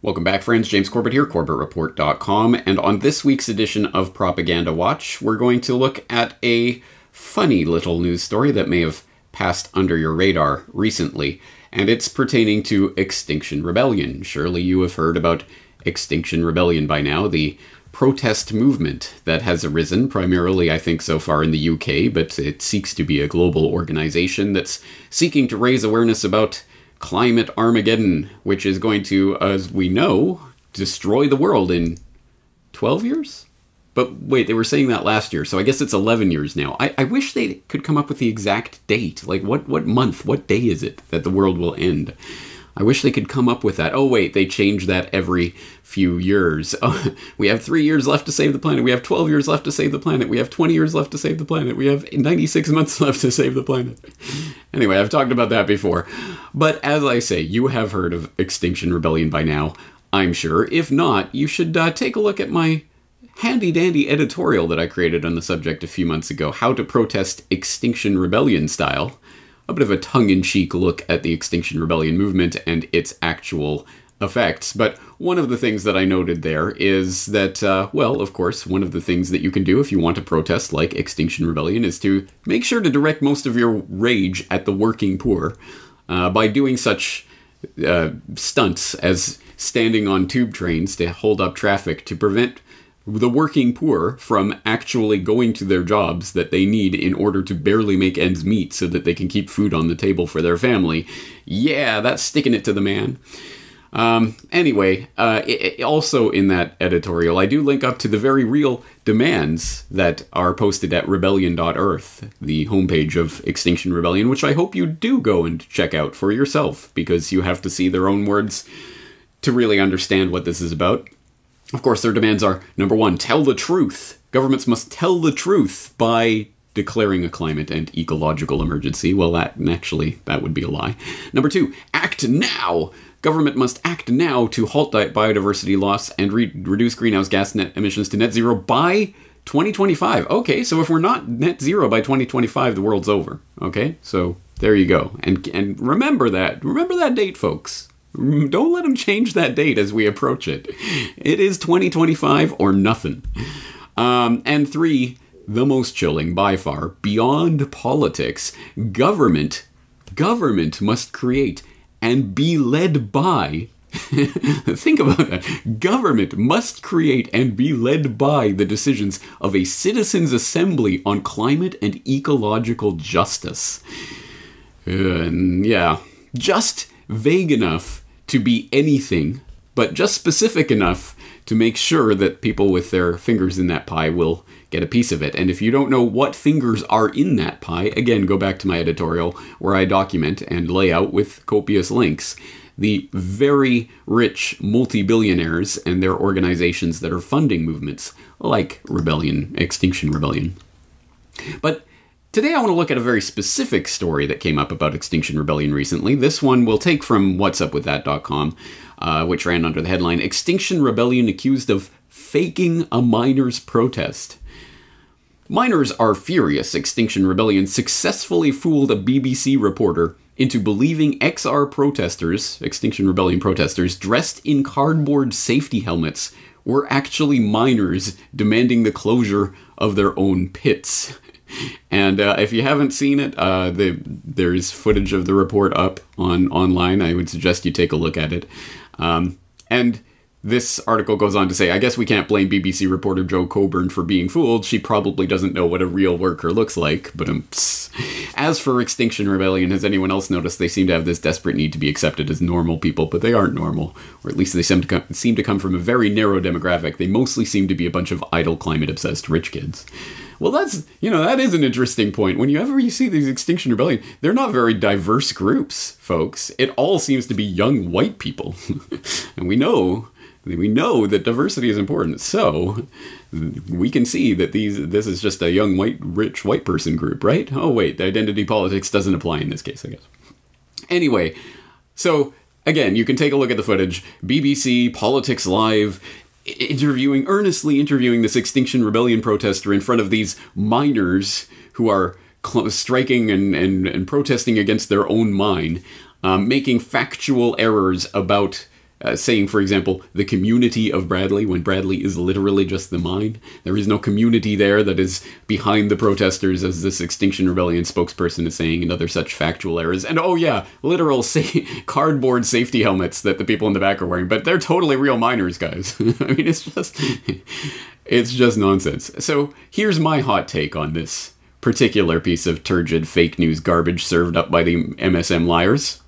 Welcome back, friends. James Corbett here, CorbettReport.com. And on this week's edition of Propaganda Watch, we're going to look at a funny little news story that may have passed under your radar recently. And it's pertaining to Extinction Rebellion. Surely you have heard about Extinction Rebellion by now, the protest movement that has arisen, primarily, I think, so far in the UK, but it seeks to be a global organization that's seeking to raise awareness about climate Armageddon, which is going to, as we know, destroy the world in 12 years? But wait, they were saying that last year, so I guess it's 11 years now. I, I wish they could come up with the exact date. Like, what, what month, what day is it that the world will end? I wish they could come up with that. Oh, wait, they change that every few years. Oh, we have three years left to save the planet. We have 12 years left to save the planet. We have 20 years left to save the planet. We have 96 months left to save the planet. Anyway, I've talked about that before. But as I say, you have heard of Extinction Rebellion by now, I'm sure. If not, you should uh, take a look at my handy dandy editorial that I created on the subject a few months ago How to Protest Extinction Rebellion Style a bit of a tongue in cheek look at the Extinction Rebellion movement and its actual effects. But one of the things that I noted there is that, uh, well, of course, one of the things that you can do if you want to protest like Extinction Rebellion is to make sure to direct most of your rage at the working poor uh, by doing such uh, stunts as standing on tube trains to hold up traffic to prevent the working poor from actually going to their jobs that they need in order to barely make ends meet so that they can keep food on the table for their family. Yeah, that's sticking it to the man. Um, anyway, uh, it, it also in that editorial, I do link up to the very real demands that are posted at rebellion.earth, the homepage of Extinction Rebellion, which I hope you do go and check out for yourself because you have to see their own words to really understand what this is about. Of course, their demands are number one, tell the truth. Governments must tell the truth by declaring a climate and ecological emergency. Well, that actually that would be a lie. Number two, act now. Government must act now to halt biodiversity loss and re- reduce greenhouse gas net emissions to net zero by 2025. Okay, so if we're not net zero by 2025, the world's over. Okay, so there you go. And and remember that. Remember that date, folks. Don't let them change that date as we approach it. It is 2025 or nothing. Um, and three, the most chilling by far, beyond politics, government, government must create and be led by. Think about that. Government must create and be led by the decisions of a citizens' assembly on climate and ecological justice. Uh, yeah, just vague enough to be anything, but just specific enough to make sure that people with their fingers in that pie will get a piece of it. And if you don't know what fingers are in that pie, again, go back to my editorial where I document and lay out with copious links the very rich multi billionaires and their organizations that are funding movements like Rebellion, Extinction Rebellion. But Today, I want to look at a very specific story that came up about Extinction Rebellion recently. This one we'll take from wattsupwiththat.com, uh, which ran under the headline Extinction Rebellion accused of faking a miners' protest. Miners are furious. Extinction Rebellion successfully fooled a BBC reporter into believing XR protesters, Extinction Rebellion protesters, dressed in cardboard safety helmets were actually miners demanding the closure of their own pits. And uh, if you haven't seen it, uh, the, there's footage of the report up on online. I would suggest you take a look at it. Um, and this article goes on to say, I guess we can't blame BBC reporter Jo Coburn for being fooled. She probably doesn't know what a real worker looks like. But um, as for Extinction Rebellion, has anyone else noticed they seem to have this desperate need to be accepted as normal people, but they aren't normal, or at least they seem to come, seem to come from a very narrow demographic. They mostly seem to be a bunch of idle, climate obsessed rich kids. Well, that's you know that is an interesting point. Whenever you see these Extinction Rebellion, they're not very diverse groups, folks. It all seems to be young white people, and we know we know that diversity is important. So we can see that these this is just a young white rich white person group, right? Oh wait, the identity politics doesn't apply in this case, I guess. Anyway, so again, you can take a look at the footage. BBC Politics Live interviewing earnestly interviewing this Extinction Rebellion protester in front of these miners who are cl- striking and, and, and protesting against their own mine, um, making factual errors about uh, saying, for example, the community of Bradley when Bradley is literally just the mine. There is no community there that is behind the protesters, as this Extinction Rebellion spokesperson is saying, and other such factual errors. And oh, yeah, literal sa- cardboard safety helmets that the people in the back are wearing, but they're totally real miners, guys. I mean, it's just. it's just nonsense. So here's my hot take on this particular piece of turgid fake news garbage served up by the MSM liars.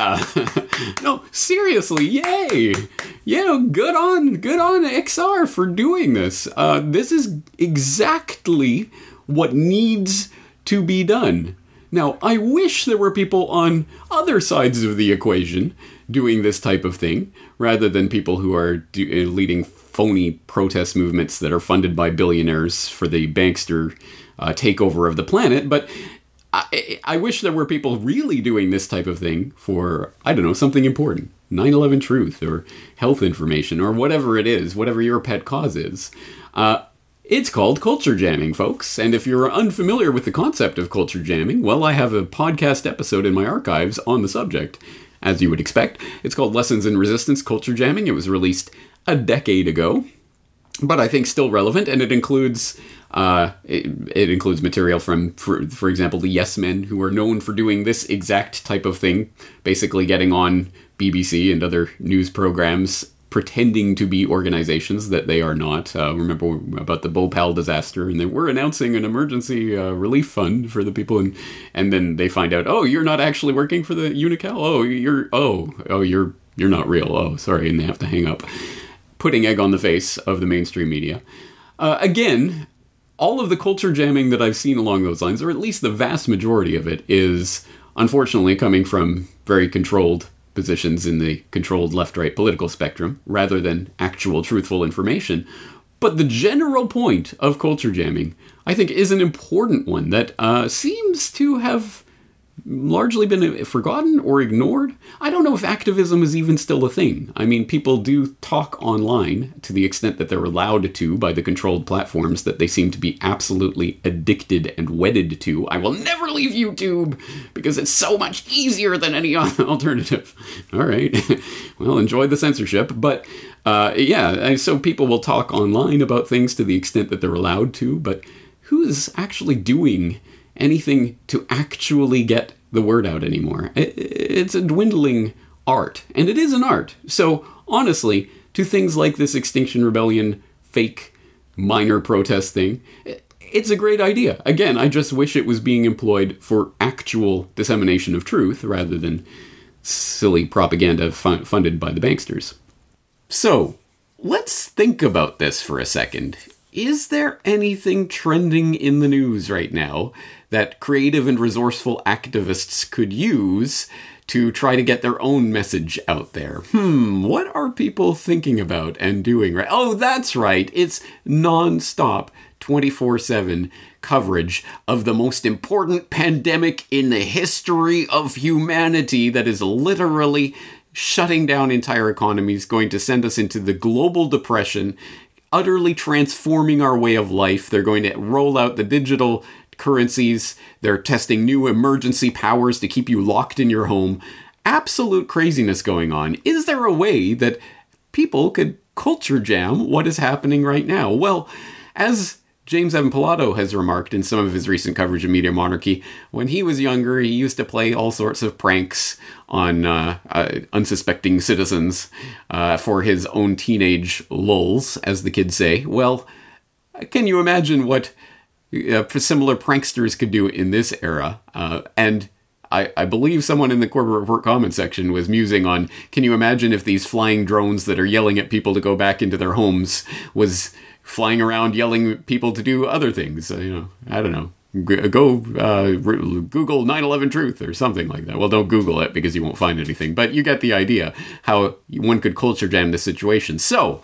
Yeah. no, seriously, yay. Yeah, good on good on XR for doing this. Uh, this is exactly what needs to be done. Now, I wish there were people on other sides of the equation doing this type of thing, rather than people who are do, uh, leading phony protest movements that are funded by billionaires for the bankster uh, takeover of the planet. But I, wish there were people really doing this type of thing for, I don't know, something important 9 11 truth or health information or whatever it is, whatever your pet cause is. Uh, it's called culture jamming, folks. And if you're unfamiliar with the concept of culture jamming, well, I have a podcast episode in my archives on the subject, as you would expect. It's called Lessons in Resistance Culture Jamming. It was released a decade ago, but I think still relevant, and it includes uh, it, it, includes material from, for, for example, the Yes Men, who are known for doing this exact type of thing, basically getting on BBC and other news programs pretending to be organizations that they are not. Uh, remember about the Bhopal disaster, and they were announcing an emergency uh, relief fund for the people, and and then they find out, oh, you're not actually working for the Unocal. Oh, you're oh oh you're you're not real. Oh, sorry, and they have to hang up, putting egg on the face of the mainstream media. Uh, again, all of the culture jamming that I've seen along those lines, or at least the vast majority of it, is unfortunately coming from very controlled positions in the controlled left right political spectrum rather than actual truthful information. But the general point of culture jamming, I think, is an important one that uh, seems to have largely been forgotten or ignored. I don't know if activism is even still a thing. I mean, people do talk online to the extent that they're allowed to by the controlled platforms that they seem to be absolutely addicted and wedded to. I will never leave YouTube because it's so much easier than any alternative. All right. well, enjoy the censorship. But uh, yeah, so people will talk online about things to the extent that they're allowed to, but who's actually doing anything to actually get the word out anymore. It's a dwindling art, and it is an art. So, honestly, to things like this Extinction Rebellion fake minor protest thing, it's a great idea. Again, I just wish it was being employed for actual dissemination of truth rather than silly propaganda funded by the banksters. So, let's think about this for a second. Is there anything trending in the news right now that creative and resourceful activists could use to try to get their own message out there. Hmm, what are people thinking about and doing right? Oh, that's right. It's non-stop 24/7 coverage of the most important pandemic in the history of humanity that is literally shutting down entire economies, going to send us into the global depression, utterly transforming our way of life. They're going to roll out the digital currencies. They're testing new emergency powers to keep you locked in your home. Absolute craziness going on. Is there a way that people could culture jam what is happening right now? Well, as James Evan Pilato has remarked in some of his recent coverage of Media Monarchy, when he was younger, he used to play all sorts of pranks on uh, uh, unsuspecting citizens uh, for his own teenage lulls, as the kids say. Well, can you imagine what uh, similar pranksters could do in this era. Uh, and I, I, believe someone in the Corbett Report comment section was musing on can you imagine if these flying drones that are yelling at people to go back into their homes was flying around yelling people to do other things? Uh, you know, I don't know. Go uh, Google 9 11 truth or something like that. Well, don't Google it because you won't find anything, but you get the idea how one could culture jam this situation. So,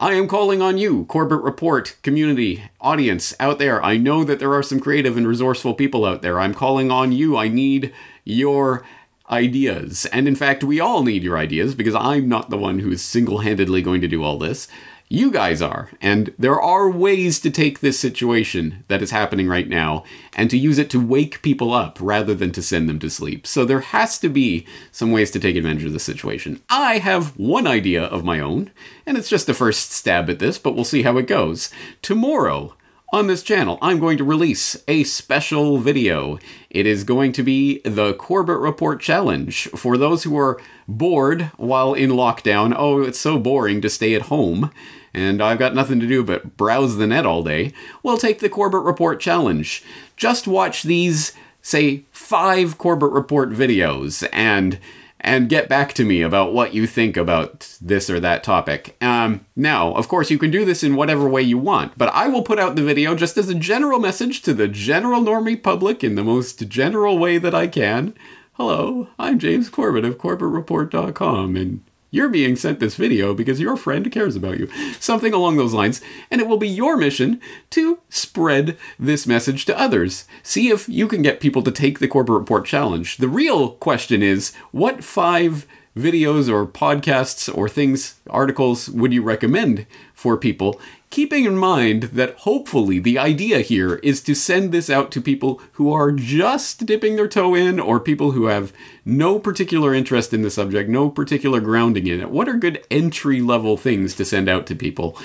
I am calling on you, Corbett Report community, audience out there. I know that there are some creative and resourceful people out there. I'm calling on you. I need your ideas. And in fact, we all need your ideas because I'm not the one who is single handedly going to do all this. You guys are. And there are ways to take this situation that is happening right now and to use it to wake people up rather than to send them to sleep. So there has to be some ways to take advantage of the situation. I have one idea of my own, and it's just a first stab at this, but we'll see how it goes. Tomorrow, on this channel, I'm going to release a special video. It is going to be the Corbett Report Challenge. For those who are bored while in lockdown, oh, it's so boring to stay at home, and I've got nothing to do but browse the net all day, we'll take the Corbett Report Challenge. Just watch these, say, five Corbett Report videos, and and get back to me about what you think about this or that topic. Um, now, of course, you can do this in whatever way you want, but I will put out the video just as a general message to the general normie public in the most general way that I can. Hello, I'm James Corbett of CorbettReport.com, and you're being sent this video because your friend cares about you. Something along those lines. And it will be your mission to spread this message to others. See if you can get people to take the Corbett Report challenge. The real question is what five videos or podcasts or things, articles would you recommend for people? Keeping in mind that hopefully the idea here is to send this out to people who are just dipping their toe in or people who have no particular interest in the subject, no particular grounding in it. What are good entry level things to send out to people?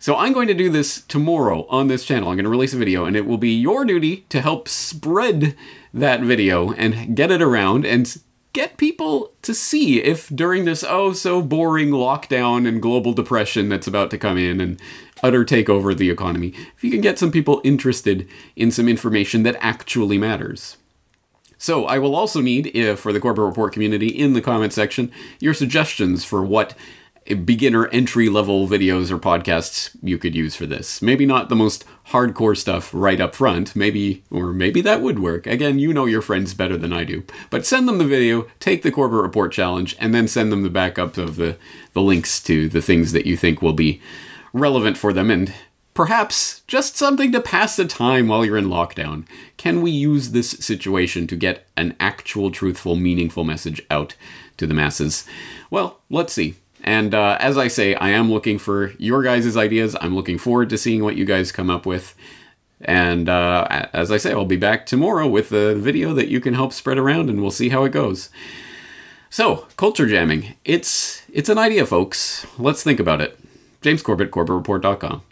So I'm going to do this tomorrow on this channel. I'm going to release a video and it will be your duty to help spread that video and get it around and get people to see if during this oh so boring lockdown and global depression that's about to come in and utter takeover of the economy, if you can get some people interested in some information that actually matters. So I will also need, if for the Corbett Report community in the comment section, your suggestions for what beginner entry level videos or podcasts you could use for this. Maybe not the most hardcore stuff right up front, maybe, or maybe that would work. Again, you know your friends better than I do. But send them the video, take the Corbett Report challenge, and then send them the backup of the, the links to the things that you think will be relevant for them and perhaps just something to pass the time while you're in lockdown. Can we use this situation to get an actual, truthful, meaningful message out to the masses? Well, let's see. And uh, as I say, I am looking for your guys' ideas. I'm looking forward to seeing what you guys come up with. And uh, as I say, I'll be back tomorrow with a video that you can help spread around, and we'll see how it goes. So, culture jamming. It's it's an idea, folks. Let's think about it. James Corbett, CorbettReport.com.